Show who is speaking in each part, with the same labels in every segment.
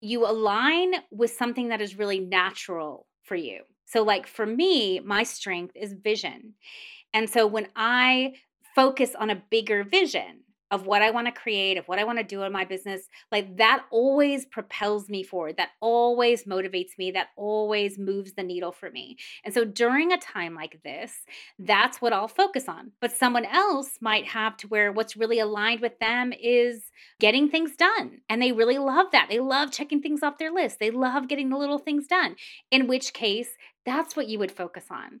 Speaker 1: you align with something that is really natural for you. So, like for me, my strength is vision. And so when I focus on a bigger vision, of what I want to create, of what I want to do in my business, like that always propels me forward. That always motivates me. That always moves the needle for me. And so during a time like this, that's what I'll focus on. But someone else might have to where what's really aligned with them is getting things done. And they really love that. They love checking things off their list. They love getting the little things done, in which case, that's what you would focus on.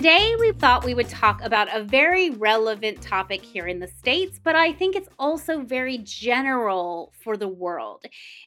Speaker 1: Today, we thought we would talk about a very relevant topic here in the States, but I think it's also very general for the world.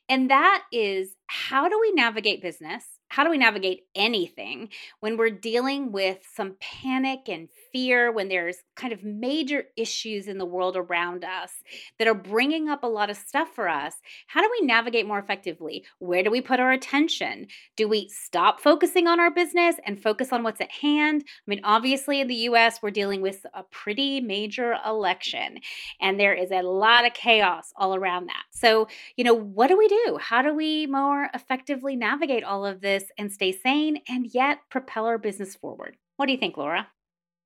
Speaker 1: And that is how do we navigate business? How do we navigate anything when we're dealing with some panic and fear, when there's kind of major issues in the world around us that are bringing up a lot of stuff for us, how do we navigate more effectively? Where do we put our attention? Do we stop focusing on our business and focus on what's at hand? I mean, obviously, in the US, we're dealing with a pretty major election, and there is a lot of chaos all around that. So, you know, what do we do? How do we more effectively navigate all of this and stay sane and yet propel our business forward? What do you think, Laura?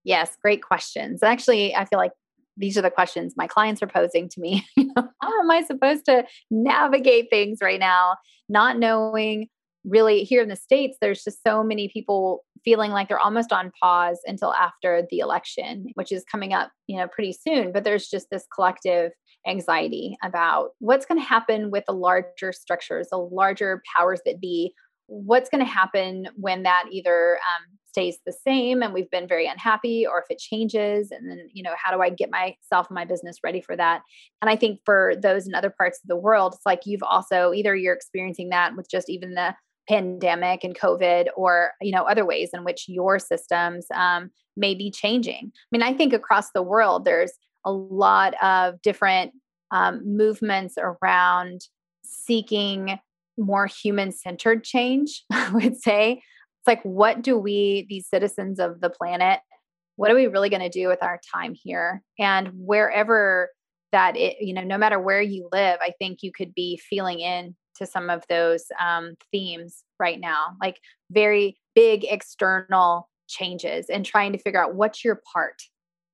Speaker 2: Yes, great questions. Actually, I feel like these are the questions my clients are posing to me. How am I supposed to navigate things right now? Not knowing really here in the States, there's just so many people feeling like they're almost on pause until after the election, which is coming up, you know, pretty soon. But there's just this collective anxiety about what's going to happen with the larger structures, the larger powers that be. What's going to happen when that either um, stays the same and we've been very unhappy or if it changes and then you know how do i get myself and my business ready for that? And i think for those in other parts of the world it's like you've also either you're experiencing that with just even the pandemic and covid or you know other ways in which your systems um, may be changing. I mean i think across the world there's a lot of different um, movements around seeking more human centered change i would say. It's like what do we these citizens of the planet what are we really going to do with our time here? And wherever that it you know no matter where you live i think you could be feeling in to some of those um, themes right now. Like very big external changes and trying to figure out what's your part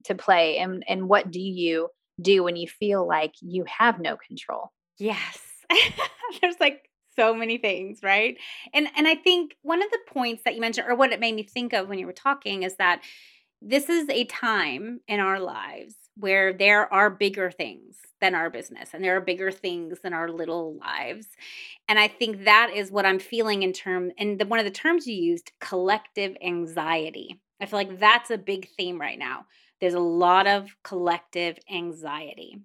Speaker 2: to play and and what do you do when you feel like you have no control?
Speaker 1: Yes. There's like so many things, right? And and I think one of the points that you mentioned or what it made me think of when you were talking is that this is a time in our lives where there are bigger things than our business and there are bigger things than our little lives. And I think that is what I'm feeling in term and the, one of the terms you used, collective anxiety. I feel like that's a big theme right now. There's a lot of collective anxiety.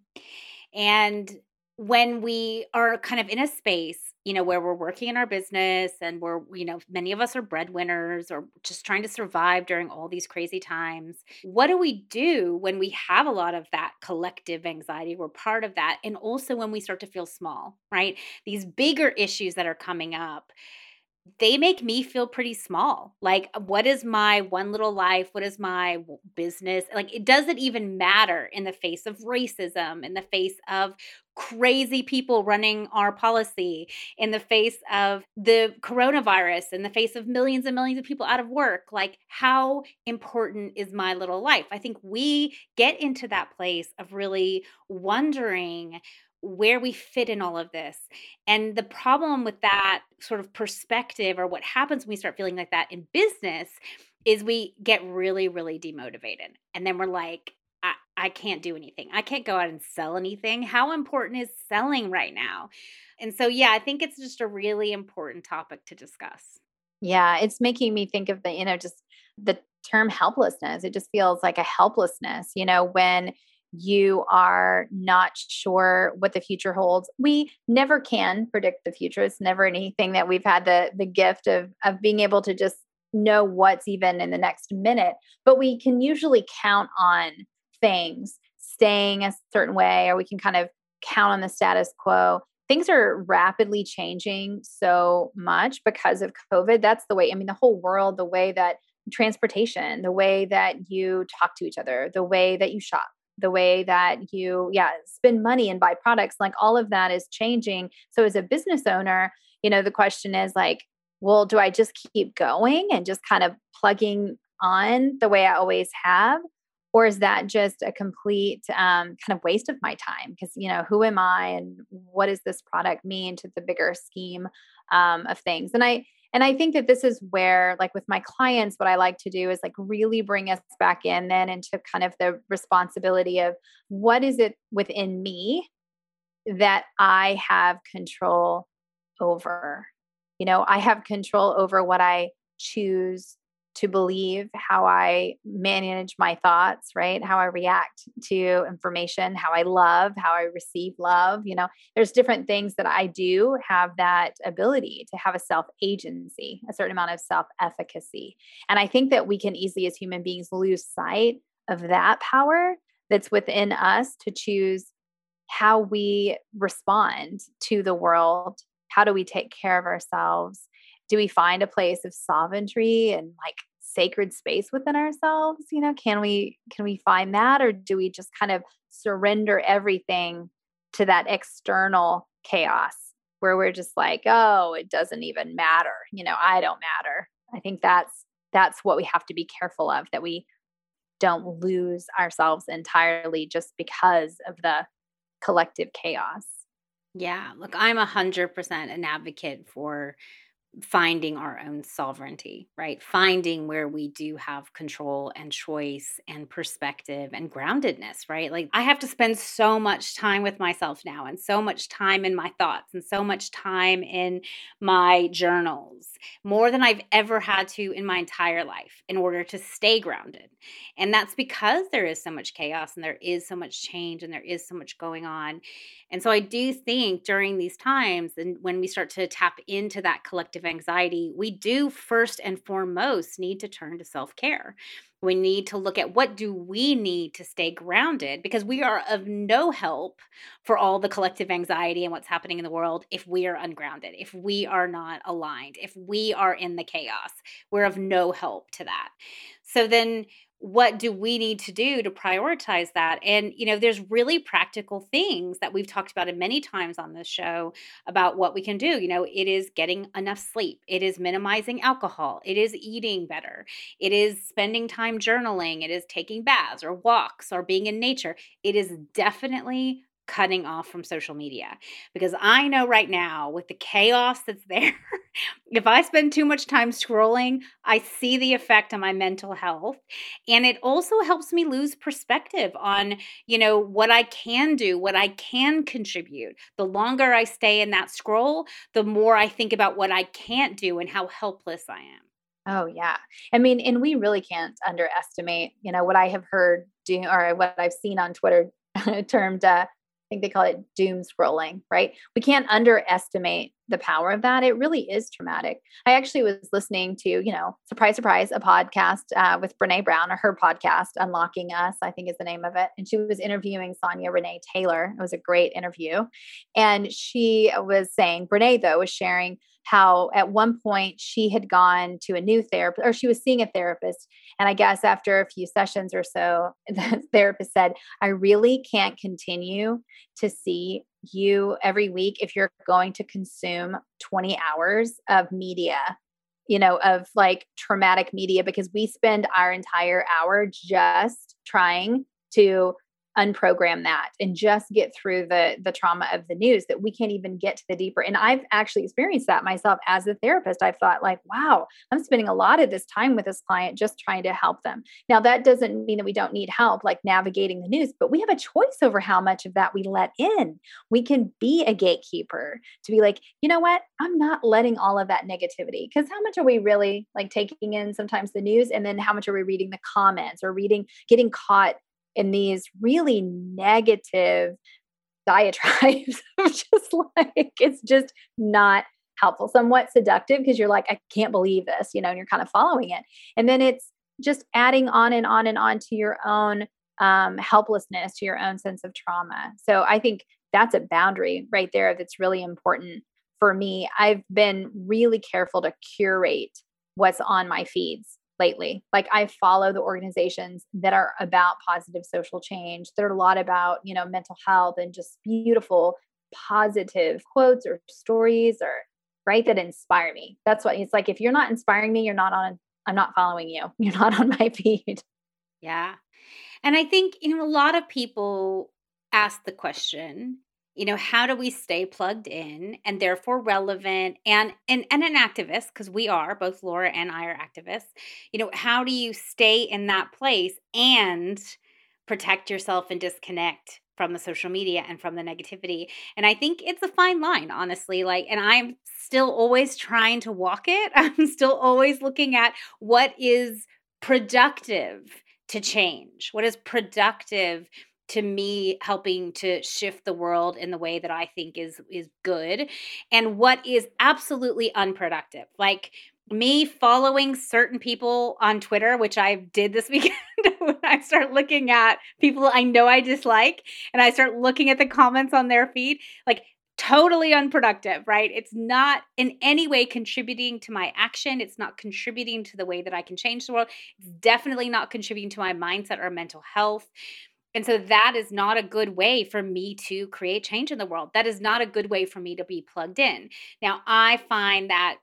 Speaker 1: And when we are kind of in a space you know, where we're working in our business and we're, you know, many of us are breadwinners or just trying to survive during all these crazy times. What do we do when we have a lot of that collective anxiety? We're part of that. And also when we start to feel small, right? These bigger issues that are coming up they make me feel pretty small. Like, what is my one little life? What is my business? Like, it doesn't even matter in the face of racism, in the face of crazy people running our policy, in the face of the coronavirus, in the face of millions and millions of people out of work. Like, how important is my little life? I think we get into that place of really wondering where we fit in all of this. And the problem with that sort of perspective or what happens when we start feeling like that in business is we get really, really demotivated. And then we're like, I, can't do anything. I can't go out and sell anything. How important is selling right now? And so, yeah, I think it's just a really important topic to discuss.
Speaker 2: Yeah, it's making me think of the, you know, just the term helplessness. It just feels like a helplessness, you know, when you are not sure what the future holds. We never can predict the future. It's never anything that we've had the the gift of of being able to just know what's even in the next minute, but we can usually count on things staying a certain way or we can kind of count on the status quo. Things are rapidly changing so much because of COVID. That's the way, I mean, the whole world, the way that transportation, the way that you talk to each other, the way that you shop, the way that you yeah spend money and buy products like all of that is changing so as a business owner you know the question is like well do i just keep going and just kind of plugging on the way i always have or is that just a complete um, kind of waste of my time? Because you know who am i and what does this product mean to the bigger scheme um, of things? And i and i think that this is where like with my clients what i like to do is like really bring us back in then into kind of the responsibility of what is it within me that i have control over? You know i have control over what i choose to believe, how I manage my thoughts, right? How I react to information, how I love, how I receive love. You know, there's different things that I do have that ability to have a self agency, a certain amount of self efficacy. And I think that we can easily, as human beings, lose sight of that power that's within us to choose how we respond to the world. How do we take care of ourselves? do we find a place of sovereignty and like sacred space within ourselves you know? Can we can we find that or do we just kind of surrender everything to that external chaos where we're just like oh it doesn't even matter you know i don't matter. I think that's that's what we have to be careful of that we don't lose ourselves entirely just because of the collective chaos.
Speaker 1: Yeah look i'm a hundred percent an advocate for finding our own sovereignty, right? Finding where we do have control and choice and perspective and groundedness, right? Like I have to spend so much time with myself now and so much time in my thoughts and so much time in my journals, more than I've ever had to in my entire life in order to stay grounded. And that's because there is so much chaos and there is so much change and there is so much going on. And so I do think during these times and when we start to tap into that collective anxiety, we do first and foremost need to turn to self-care. We need to look at what do we need to stay grounded because we are of no help for all the collective anxiety and what's happening in the world if we are ungrounded, if we are not aligned, if we are in the chaos. We're of no help to that. So then what do we need to do to prioritize that? And you know there's really practical things that we've talked about many times on this show about what we can do. You know it is getting enough sleep. It is minimizing alcohol. It is eating better. It is spending time journaling. It is taking baths or walks or being in nature. It is definitely cutting off from social media because I know right now with the chaos that's there, if I spend too much time scrolling, I see the effect on my mental health. And it also helps me lose perspective on, you know, what I can do, what I can contribute. The longer I stay in that scroll, the more I think about what I can't do and how helpless I am.
Speaker 2: Oh yeah. I mean, and we really can't underestimate, you know, what I have heard do or what I've seen on Twitter termed uh, think they call it doom scrolling, right? We can't underestimate the power of that. It really is traumatic. I actually was listening to, you know, surprise, surprise, a podcast uh, with Brene Brown or her podcast, Unlocking Us, I think is the name of it. And she was interviewing Sonya Renee Taylor. It was a great interview. And she was saying, Brene, though, was sharing how at one point she had gone to a new therapist or she was seeing a therapist. And I guess after a few sessions or so, the therapist said, I really can't continue to see you every week if you're going to consume 20 hours of media you know of like traumatic media because we spend our entire hour just trying to unprogram that and just get through the the trauma of the news that we can't even get to the deeper. And i've actually experienced that myself as a therapist. I've thought like wow i'm spending a lot of this time with this client just trying to help them. Now that doesn't mean that we don't need help like navigating the news but we have a choice over how much of that we let in. We can be a gatekeeper to be like you know what? I'm not letting all of that negativity. Because how much are we really like taking in sometimes the news? And then how much are we reading the comments or reading getting caught in these really negative diatribes of just like it's just not helpful. Somewhat seductive because you're like i can't believe this you know and you're kind of following it. And then it's just adding on and on and on to your own um, helplessness to your own sense of trauma. So i think that's a boundary right there that's really important for me. I've been really careful to curate what's on my feeds lately. Like I follow the organizations that are about positive social change. They're a lot about, you know, mental health and just beautiful positive quotes or stories or right that inspire me. That's what it's like if you're not inspiring me, you're not on I'm not following you. You're not on my feed.
Speaker 1: Yeah. And I think, you know, a lot of people ask the question, you know how do we stay plugged in and therefore relevant and and, and an activist because we are both laura and i are activists you know how do you stay in that place and protect yourself and disconnect from the social media and from the negativity? And i think it's a fine line honestly like and i'm still always trying to walk it. I'm still always looking at what is productive to change what is productive to me helping to shift the world in the way that I think is is good and what is absolutely unproductive. Like me following certain people on Twitter, which I did this weekend when I start looking at people I know I dislike and I start looking at the comments on their feed, like totally unproductive, right? It's not in any way contributing to my action. It's not contributing to the way that I can change the world. It's definitely not contributing to my mindset or mental health. And so that is not a good way for me to create change in the world. That is not a good way for me to be plugged in. Now, I find that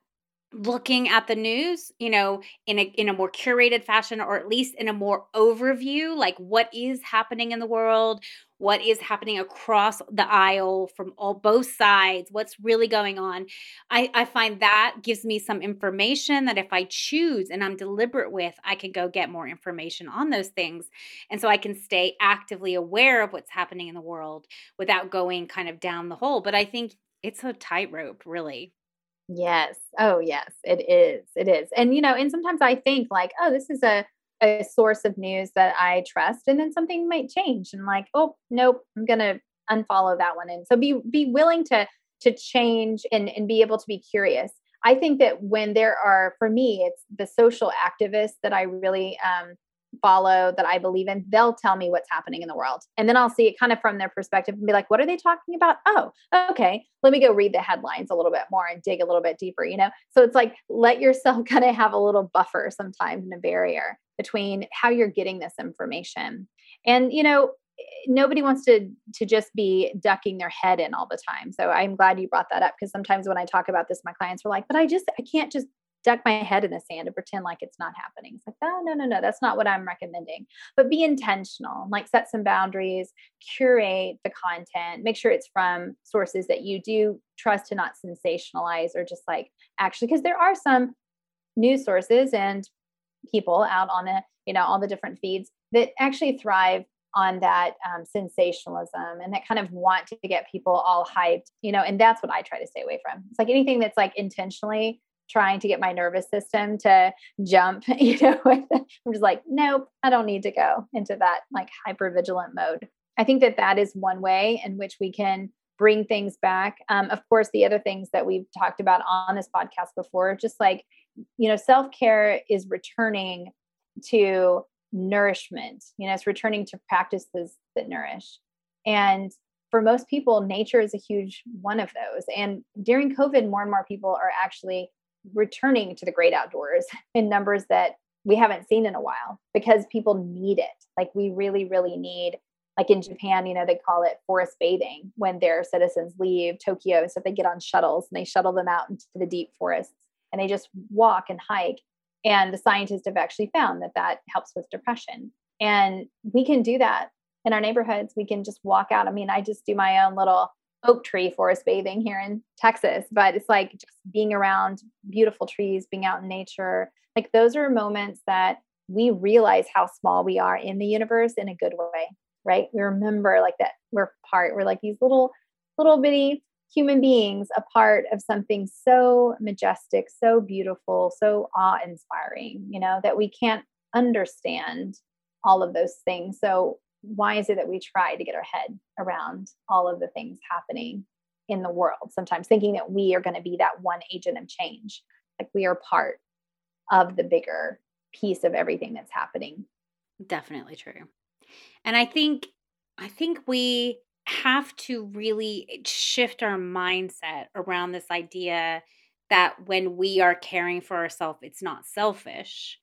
Speaker 1: looking at the news you know in a in a more curated fashion or at least in a more overview like what is happening in the world what is happening across the aisle from all both sides what's really going on i i find that gives me some information that if i choose and i'm deliberate with i can go get more information on those things and so i can stay actively aware of what's happening in the world without going kind of down the hole but i think it's a tightrope really
Speaker 2: Yes. Oh, yes, it is. It is. And, you know, and sometimes I think like, oh, this is a, a source of news that I trust. And then something might change and like, oh, nope, I'm to unfollow that one. And so be, be willing to, to change and, and be able to be curious. I think that when there are, for me, it's the social activists that I really um, follow that I believe in, they'll tell me what's happening in the world. And then I'll see it kind of from their perspective and be like, what are they talking about? Oh, okay. Let me go read the headlines a little bit more and dig a little bit deeper, you know? So it's like, let yourself kind of have a little buffer sometimes and a barrier between how you're getting this information. And, you know, nobody wants to to just be ducking their head in all the time so i'm glad you brought that up because sometimes when i talk about this my clients are like but i just i can't just duck my head in the sand and pretend like it's not happening. It's like, oh, no, no, no, that's not what I'm recommending. But be intentional, like set some boundaries, curate the content, make sure it's from sources that you do trust to not sensationalize or just like actually, because there are some news sources and people out on the, you know, all the different feeds that actually thrive on that um, sensationalism and that kind of want to get people all hyped, you know, and that's what I try to stay away from. It's like anything that's like intentionally trying to get my nervous system to jump you know i'm just like nope i don't need to go into that like hyper vigilant mode i think that that is one way in which we can bring things back um, of course the other things that we've talked about on this podcast before just like you know self-care is returning to nourishment you know it's returning to practices that nourish and for most people nature is a huge one of those and during covid more and more people are actually returning to the great outdoors in numbers that we haven't seen in a while because people need it. Like we really, really need, like in Japan, you know, they call it forest bathing when their citizens leave Tokyo. So they get on shuttles and they shuttle them out into the deep forests and they just walk and hike. And the scientists have actually found that that helps with depression. And we can do that in our neighborhoods. We can just walk out. I mean, I just do my own little oak tree forest bathing here in Texas, but it's like just being around beautiful trees, being out in nature. Like those are moments that we realize how small we are in the universe in a good way, right? We remember like that we're part, we're like these little, little bitty human beings a part of something so majestic, so beautiful, so awe inspiring, you know, that we can't understand all of those things. So, why is it that we try to get our head around all of the things happening in the world? Sometimes thinking that we are going to be that one agent of change, like we are part of the bigger piece of everything that's happening.
Speaker 1: Definitely true. And I think, I think we have to really shift our mindset around this idea that when we are caring for ourselves, it's not selfish.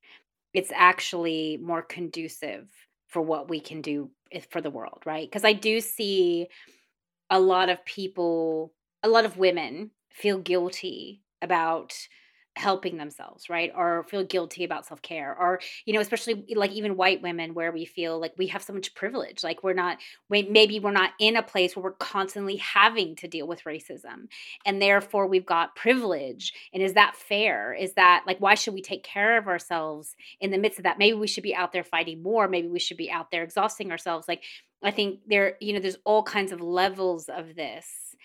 Speaker 1: It's actually more conducive for what we can do for the world, right? Because I do see a lot of people, a lot of women feel guilty about helping themselves right or feel guilty about self-care or you know especially like even white women where we feel like we have so much privilege like we're not maybe we're not in a place where we're constantly having to deal with racism and therefore we've got privilege and is that fair? Is that like why should we take care of ourselves in the midst of that? Maybe we should be out there fighting more maybe we should be out there exhausting ourselves like i think there you know there's all kinds of levels of this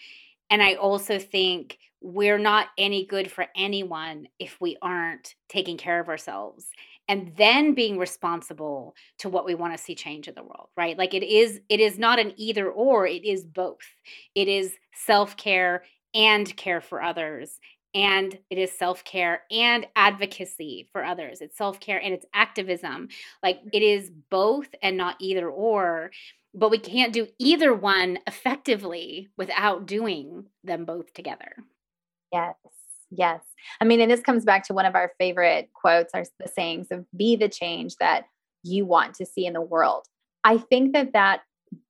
Speaker 1: and I also think we're not any good for anyone if we aren't taking care of ourselves and then being responsible to what we want to see change in the world right? Like it is it is not an either or it is both. It is self-care and care for others and it is self-care and advocacy for others. It's self-care and it's activism. Like it is both and not either or but we can't do either one effectively without doing them both together.
Speaker 2: Yes. Yes. I mean, and this comes back to one of our favorite quotes or the sayings of be the change that you want to see in the world. I think that that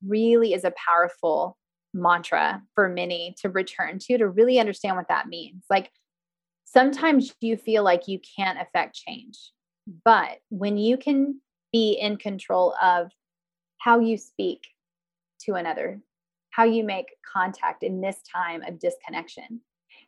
Speaker 2: really is a powerful mantra for many to return to to really understand what that means. Like sometimes you feel like you can't affect change, but when you can be in control of how you speak to another, how you make contact in this time of disconnection,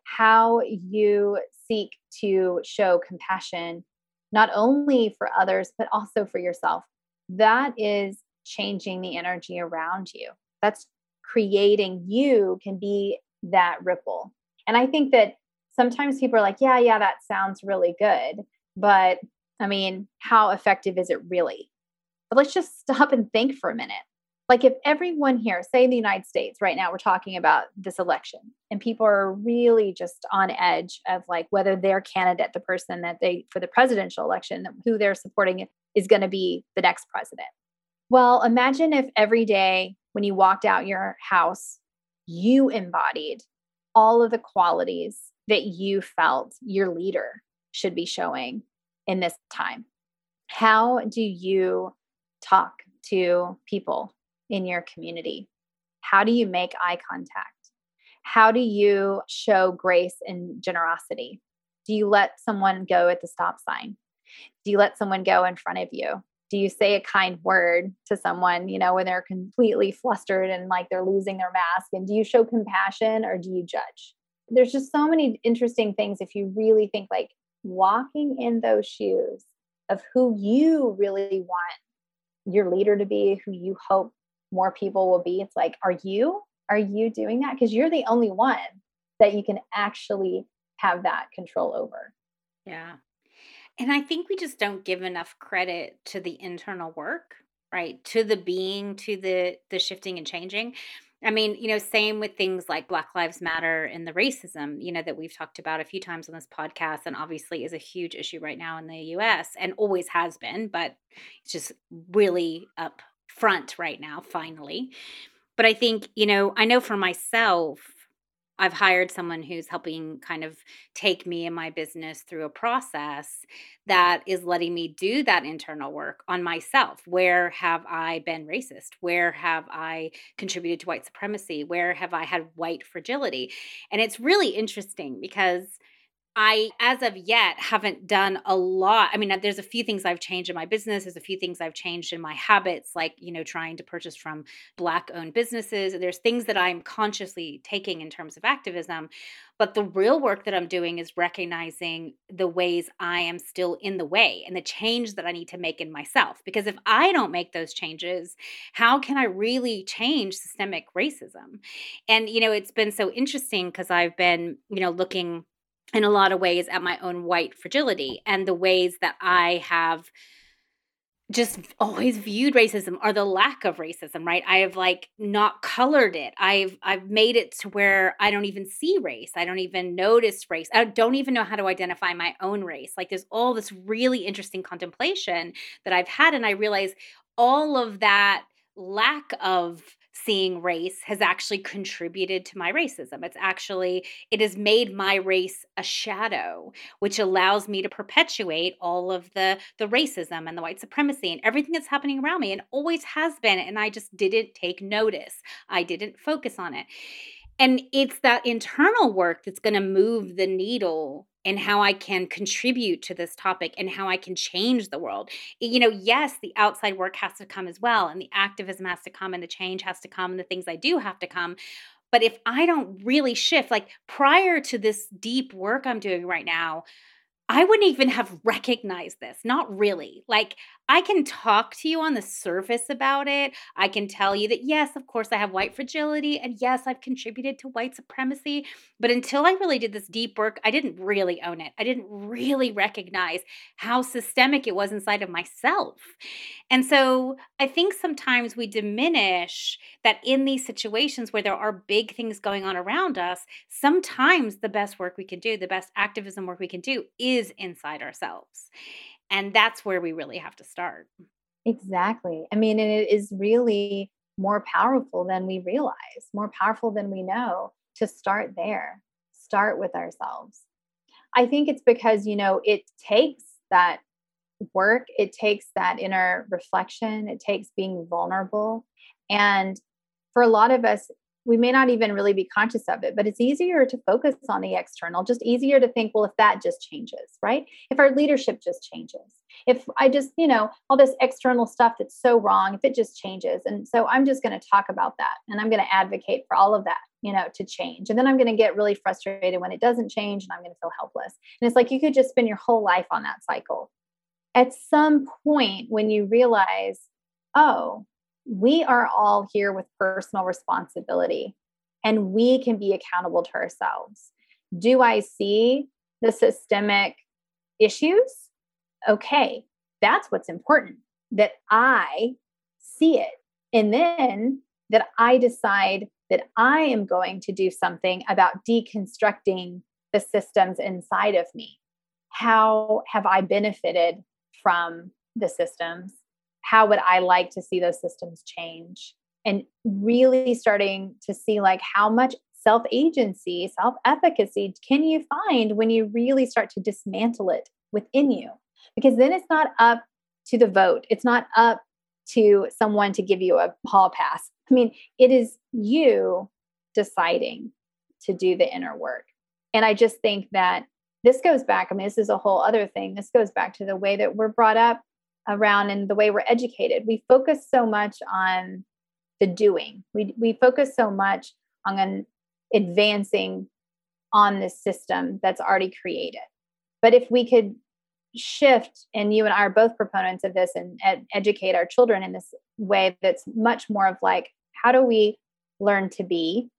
Speaker 2: how you seek to show compassion, not only for others, but also for yourself. That is changing the energy around you. That's creating you can be that ripple. And I think that sometimes people are like, yeah, yeah, that sounds really good. But I mean, how effective is it really? But let's just stop and think for a minute. Like, if everyone here, say in the United States right now, we're talking about this election and people are really just on edge of like whether their candidate, the person that they, for the presidential election, who they're supporting is going to be the next president. Well, imagine if every day when you walked out your house, you embodied all of the qualities that you felt your leader should be showing in this time. How do you talk to people in your community? How do you make eye contact? How do you show grace and generosity? Do you let someone go at the stop sign? Do you let someone go in front of you? Do you say a kind word to someone, you know, when they're completely flustered and like they're losing their mask? And do you show compassion or do you judge? There's just so many interesting things if you really think like walking in those shoes of who you really want your leader to be, who you hope more people will be. It's like, are you? Are you doing that? Because you're the only one that you can actually have that control over.
Speaker 1: Yeah. And I think we just don't give enough credit to the internal work, right? To the being, to the the shifting and changing. I mean, you know, same with things like Black Lives Matter and the racism, you know, that we've talked about a few times on this podcast and obviously is a huge issue right now in the US and always has been, but it's just really up front right now, finally. But I think, you know, I know for myself, I've hired someone who's helping kind of take me and my business through a process that is letting me do that internal work on myself. Where have I been racist? Where have I contributed to white supremacy? Where have I had white fragility? And it's really interesting because I, as of yet, haven't done a lot. I mean, uh, there's a few things I've changed in my business. There's a few things I've changed in my habits, like, you know, trying to purchase from Black owned businesses. There's things that I'm consciously taking in terms of activism. But the real work that I'm doing is recognizing the ways I am still in the way and the change that I need to make in myself. Because if I don't make those changes, how can I really change systemic racism? And, you know, it's been so interesting because I've been, you know, looking in a lot of ways at my own white fragility and the ways that I have just always viewed racism or the lack of racism right? I have like not colored it. I've i've made it to where i don't even see race. I don't even notice race. I don't even know how to identify my own race. Like there's all this really interesting contemplation that i've had and i realize all of that lack of seeing race has actually contributed to my racism. It's actually, it has made my race a shadow, which allows me to perpetuate all of the, the racism and the white supremacy and everything that's happening around me and always has been. And I just didn't take notice. I didn't focus on it. And it's that internal work that's going to move the needle and how I can contribute to this topic and how I can change the world. You know, yes, the outside work has to come as well, and the activism has to come, and the change has to come, and the things I do have to come. But if I don't really shift, like prior to this deep work I'm doing right now, I wouldn't even have recognized this. Not really. Like, I can talk to you on the surface about it. I can tell you that, yes, of course, I have white fragility. And yes, I've contributed to white supremacy. But until I really did this deep work, I didn't really own it. I didn't really recognize how systemic it was inside of myself. And so I think sometimes we diminish that in these situations where there are big things going on around us, sometimes the best work we can do, the best activism work we can do is inside ourselves. And that's where we really have to start.
Speaker 2: Exactly. I mean, and it is really more powerful than we realize, more powerful than we know to start there, start with ourselves. I think it's because, you know, it takes that work, it takes that inner reflection, it takes being vulnerable. And for a lot of us, we may not even really be conscious of it, but it's easier to focus on the external, just easier to think, well, if that just changes, right? If our leadership just changes, if I just, you know, all this external stuff that's so wrong, if it just changes. And so I'm just going to talk about that and I'm going to advocate for all of that, you know, to change. And then I'm going to get really frustrated when it doesn't change and I'm going to feel helpless. And it's like you could just spend your whole life on that cycle at some point when you realize, oh, we are all here with personal responsibility and we can be accountable to ourselves. Do I see the systemic issues? Okay, that's what's important that I see it. And then that I decide that I am going to do something about deconstructing the systems inside of me. How have I benefited from the systems how would i like to see those systems change? And really starting to see like how much self agency self efficacy can you find when you really start to dismantle it within you? Because then it's not up to the vote. It's not up to someone to give you a hall pass. I mean it is you deciding to do the inner work. And i just think that this goes back, I mean, this is a whole other thing. This goes back to the way that we're brought up around and the way we're educated. We focus so much on the doing, we, we focus so much on advancing on this system that's already created. But if we could shift, and you and I are both proponents of this, and ed- educate our children in this way that's much more of like, how do we learn to be?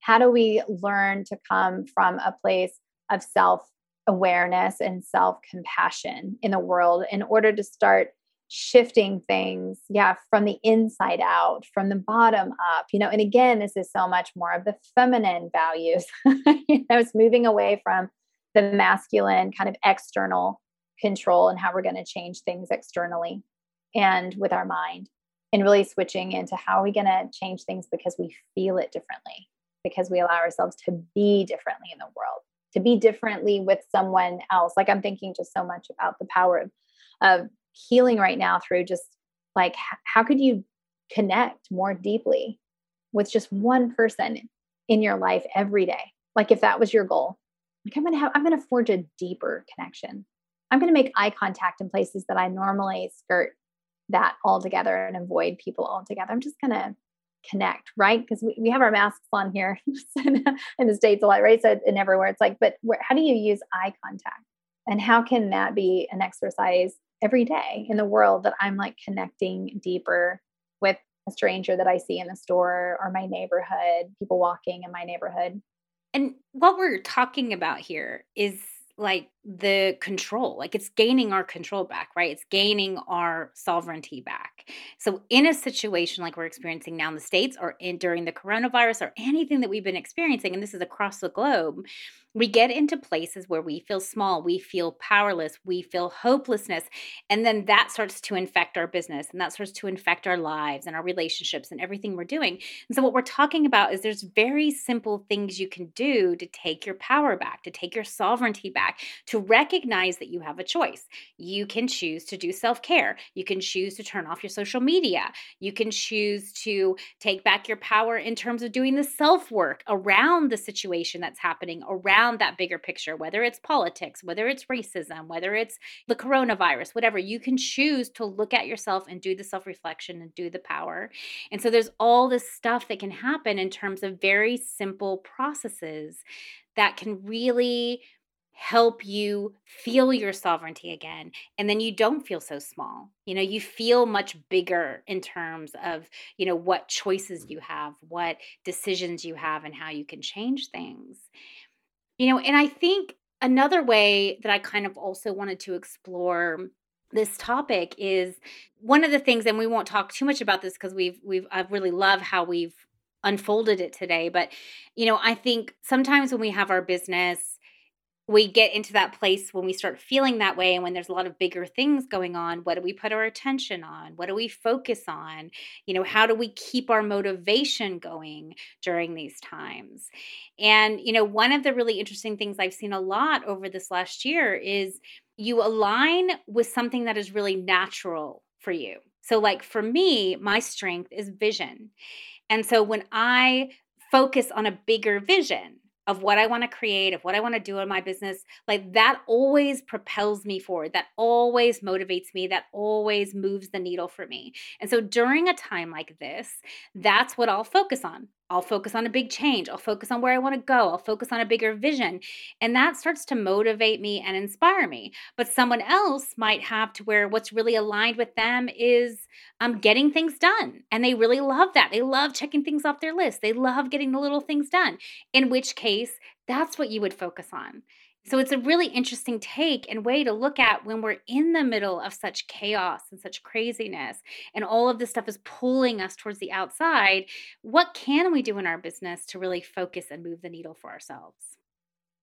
Speaker 2: How do we learn to come from a place of self awareness and self compassion in the world in order to start shifting things yeah from the inside out from the bottom up you know and again this is so much more of the feminine values. You know it's moving away from the masculine kind of external control and how we're going to change things externally and with our mind and really switching into how are we going to change things because we feel it differently because we allow ourselves to be differently in the world to be differently with someone else. Like I'm thinking just so much about the power of, of healing right now through just like how could you connect more deeply with just one person in your life every day? Like if that was your goal, like I'm gonna have, I'm gonna forge a deeper connection. I'm gonna make eye contact in places that I normally skirt that altogether and avoid people altogether. I'm just gonna connect, right? Because we, we have our masks on here in the States a lot, right? So, and everywhere it's like, but where, how do you use eye contact? And how can that be an exercise every day in the world that I'm like connecting deeper with a stranger that I see in the store or my neighborhood, people walking in my neighborhood?
Speaker 1: And what we're talking about here is like the control like it's gaining our control back right? It's gaining our sovereignty back. So in a situation like we're experiencing now in the states or in during the coronavirus or anything that we've been experiencing and this is across the globe we get into places where we feel small we feel powerless we feel hopelessness and then that starts to infect our business and that starts to infect our lives and our relationships and everything we're doing. And so what we're talking about is there's very simple things you can do to take your power back to take your sovereignty back to recognize that you have a choice. You can choose to do self care. You can choose to turn off your social media. You can choose to take back your power in terms of doing the self work around the situation that's happening, around that bigger picture, whether it's politics, whether it's racism, whether it's the coronavirus, whatever. You can choose to look at yourself and do the self reflection and do the power. And so there's all this stuff that can happen in terms of very simple processes that can really help you feel your sovereignty again and then you don't feel so small. You know you feel much bigger in terms of you know what choices you have what decisions you have and how you can change things. You know and i think another way that i kind of also wanted to explore this topic is one of the things and we won't talk too much about this because we've we've i really love how we've unfolded it today but you know i think sometimes when we have our business we get into that place when we start feeling that way and when there's a lot of bigger things going on what do we put our attention on? What do we focus on? You know how do we keep our motivation going during these times? And you know one of the really interesting things i've seen a lot over this last year is you align with something that is really natural for you. So like for me my strength is vision. And so when i focus on a bigger vision of what I want to create, of what I want to do in my business, like that always propels me forward. That always motivates me. That always moves the needle for me. And so during a time like this, that's what I'll focus on. I'll focus on a big change. I'll focus on where I want to go. I'll focus on a bigger vision. And that starts to motivate me and inspire me. But someone else might have to where what's really aligned with them is um, getting things done. And they really love that. They love checking things off their list. They love getting the little things done, in which case, that's what you would focus on. So it's a really interesting take and way to look at when we're in the middle of such chaos and such craziness and all of this stuff is pulling us towards the outside. What can we do in our business to really focus and move the needle for ourselves?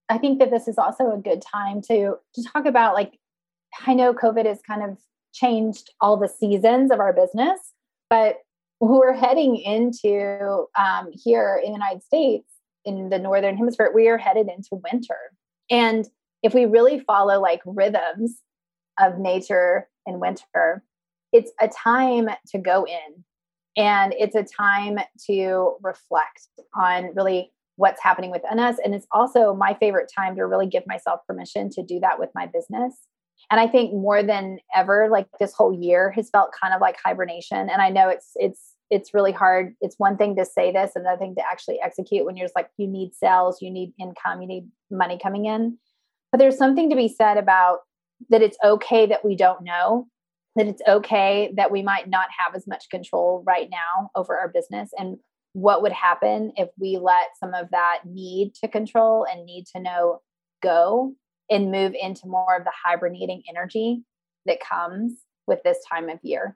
Speaker 2: I think that this is also a good time to to talk about like I know COVID has kind of changed all the seasons of our business, but we're heading into um, here in the United States in the northern hemisphere, we are headed into winter and if we really follow like rhythms of nature in winter, it's a time to go in and it's a time to reflect on really what's happening within us. And it's also my favorite time to really give myself permission to do that with my business. And I think more than ever, like this whole year has felt kind of like hibernation. And I know it's it's it's really hard. It's one thing to say this, another thing to actually execute when you're just like, you need sales, you need income, you need money coming in. But there's something to be said about that it's okay that we don't know, that it's okay that we might not have as much control right now over our business. And what would happen if we let some of that need to control and need to know go and move into more of the hibernating energy that comes with this time of year?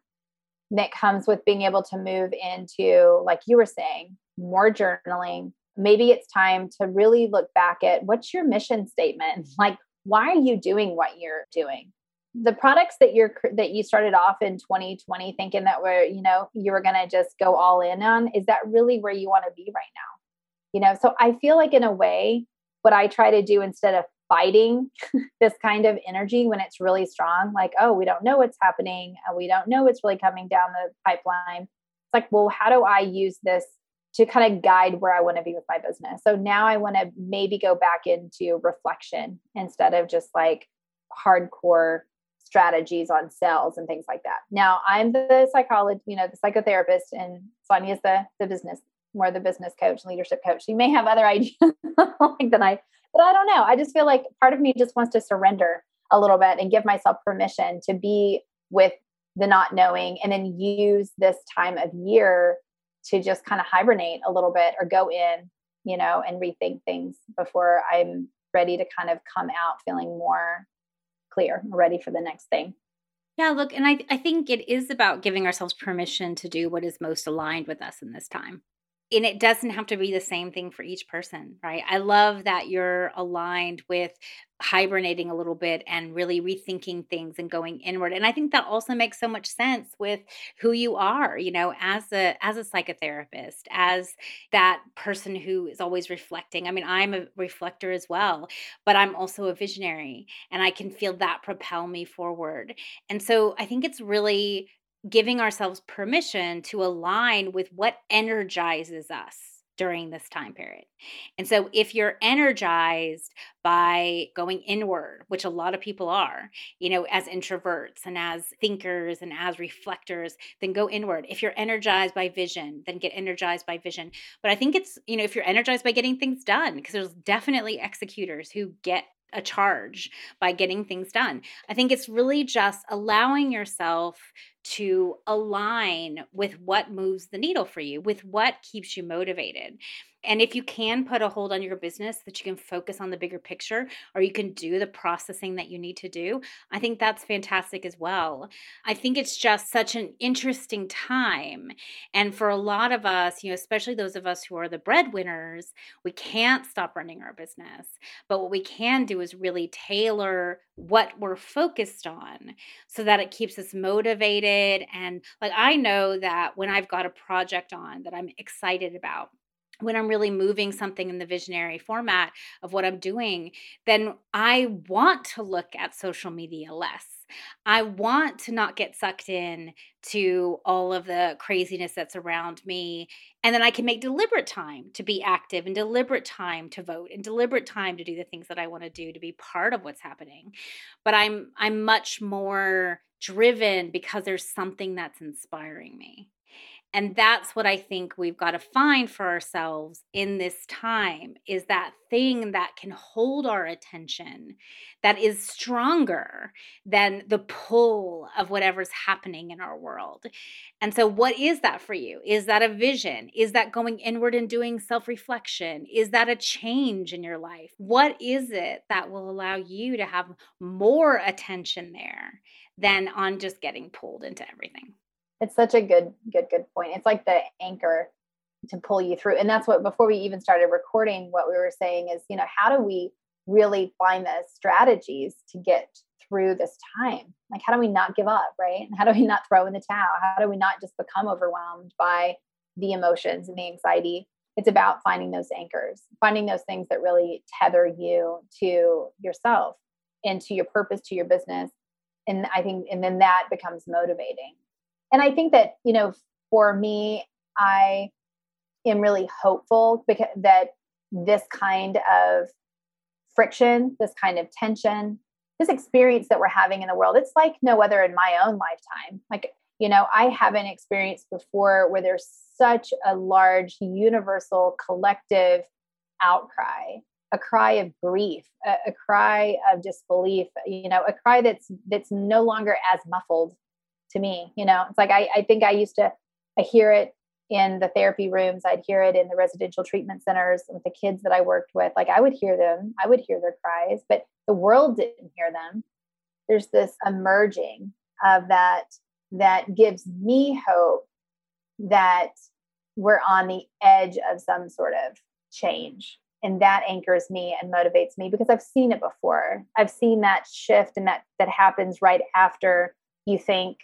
Speaker 2: that comes with being able to move into, like you were saying, more journaling. Maybe it's time to really look back at what's your mission statement? Like, why are you doing what you're doing? The products that you're that you started off in 2020 thinking that were, you know, you were going to just go all in on, is that really where you want to be right now? You know, so I feel like in a way, what I try to do instead of fighting this kind of energy when it's really strong like oh we don't know what's happening we don't know what's really coming down the pipeline it's like well how do i use this to kind of guide where I want to be with my business. So now I want to maybe go back into reflection instead of just like hardcore strategies on sales and things like that. Now I'm the psychologist, you know, the psychotherapist, and Sonya's the the business, more the business coach, and leadership coach. You may have other ideas like than I, but I don't know. I just feel like part of me just wants to surrender a little bit and give myself permission to be with the not knowing and then use this time of year to just kind of hibernate a little bit or go in, you know, and rethink things before I'm ready to kind of come out feeling more clear, ready for the next thing.
Speaker 1: Yeah, look, and I, I think it is about giving ourselves permission to do what is most aligned with us in this time and it doesn't have to be the same thing for each person, right? I love that you're aligned with hibernating a little bit and really rethinking things and going inward. And I think that also makes so much sense with who you are, you know, as a as a psychotherapist, as that person who is always reflecting. I mean, I'm a reflector as well, but I'm also a visionary and I can feel that propel me forward. And so I think it's really giving ourselves permission to align with what energizes us during this time period. And so if you're energized by going inward, which a lot of people are, you know, as introverts and as thinkers and as reflectors, then go inward. If you're energized by vision, then get energized by vision. But I think it's, you know, if you're energized by getting things done, because there's definitely executors who get a charge by getting things done. I think it's really just allowing yourself to align with what moves the needle for you, with what keeps you motivated. And if you can put a hold on your business that you can focus on the bigger picture or you can do the processing that you need to do, I think that's fantastic as well. I think it's just such an interesting time. And for a lot of us, you know, especially those of us who are the breadwinners, we can't stop running our business. But what we can do is really tailor what we're focused on so that it keeps us motivated. And like I know that when I've got a project on that I'm excited about, when I'm really moving something in the visionary format of what I'm doing, then I want to look at social media less. I want to not get sucked in to all of the craziness that's around me. And then I can make deliberate time to be active and deliberate time to vote and deliberate time to do the things that I want to do to be part of what's happening. But I'm I'm much more driven because there's something that's inspiring me. And that's what I think we've got to find for ourselves in this time is that thing that can hold our attention that is stronger than the pull of whatever's happening in our world. And so, what is that for you? Is that a vision? Is that going inward and doing self reflection? Is that a change in your life? What is it that will allow you to have more attention there than on just getting pulled into everything?
Speaker 2: It's such a good good good point. It's like the anchor to pull you through. And that's what before we even started recording what we were saying is you know how do we really find the strategies to get through this time? Like how do we not give up right? And how do we not throw in the towel? How do we not just become overwhelmed by the emotions and the anxiety? It's about finding those anchors finding those things that really tether you to yourself and to your purpose to your business. And i think and then that becomes motivating and I think that, you know, for me, I am really hopeful because that this kind of friction, this kind of tension, this experience that we're having in the world, it's like no other in my own lifetime. Like, you know, I haven't experienced before where there's such a large universal collective outcry a cry of grief a, a, cry of disbelief you know a cry that's that's no longer as muffled to me you know? It's like I, I think i used to i hear it in the therapy rooms i'd hear it in the residential treatment centers with the kids that i worked with like i would hear them i would hear their cries but the world didn't hear them. There's this emerging of that that gives me hope that we're on the edge of some sort of change and that anchors me and motivates me because i've seen it before. I've seen that shift and that that happens right after you think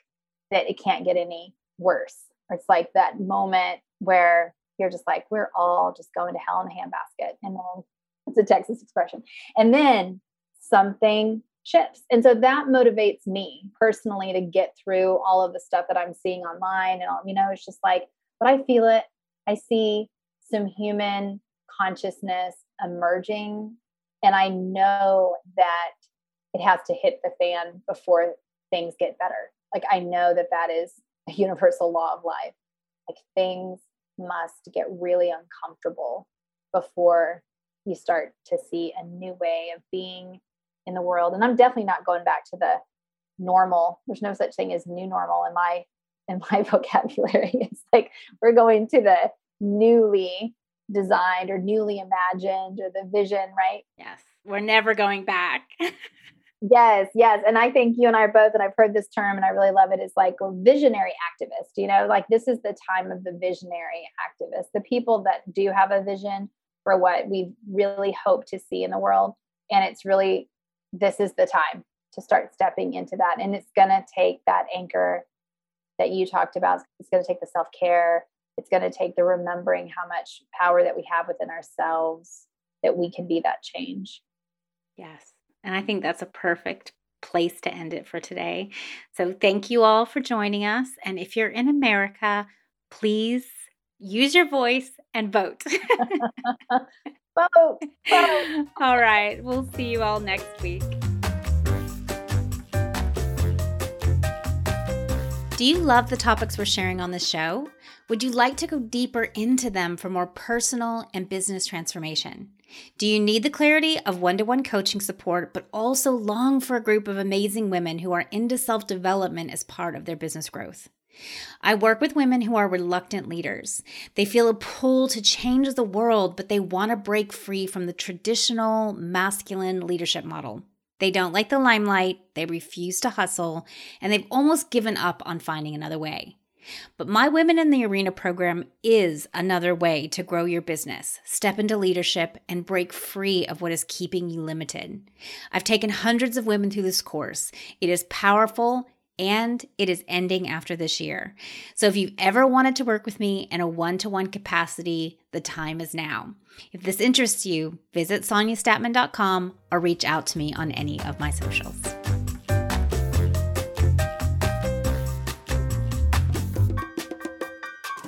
Speaker 2: that it can't get any worse. It's like that moment where you're just like, we're all just going to hell in a handbasket. And then it's a Texas expression. And then something shifts. And so that motivates me personally to get through all of the stuff that I'm seeing online and all, you know, it's just like, but I feel it. I see some human consciousness emerging. And I know that it has to hit the fan before things get better. Like, I know that that is a universal law of life. Like, things must get really uncomfortable before you start to see a new way of being in the world. And I'm definitely not going back to the normal. There's no such thing as new normal in my in my vocabulary. It's like we're going to the newly designed or newly imagined or the vision, right?
Speaker 1: Yes. We're never going back.
Speaker 2: Yes, yes. And I think you and I are both, and I've heard this term and I really love it, is like a visionary activist. You know, like this is the time of the visionary activist, the people that do have a vision for what we really hope to see in the world. And it's really, this is the time to start stepping into that. And it's going to take that anchor that you talked about. It's going to take the self care. It's going to take the remembering how much power that we have within ourselves that we can be that change.
Speaker 1: Yes. And I think that's a perfect place to end it for today. So thank you all for joining us. And if you're in America, please use your voice and vote.
Speaker 2: vote, vote.
Speaker 1: All right. We'll see you all next week. Do you love the topics we're sharing on this show? Would you like to go deeper into them for more personal and business transformation? Do you need the clarity of one to one coaching support, but also long for a group of amazing women who are into self development as part of their business growth? I work with women who are reluctant leaders. They feel a pull to change the world, but they want to break free from the traditional masculine leadership model. They don't like the limelight, they refuse to hustle, and they've almost given up on finding another way. But My Women in the Arena program is another way to grow your business, step into leadership, and break free of what is keeping you limited. I've taken hundreds of women through this course. It is powerful and it is ending after this year. So if you've ever wanted to work with me in a one to one capacity, the time is now. If this interests you, visit SonyaStattmann.com or reach out to me on any of my socials.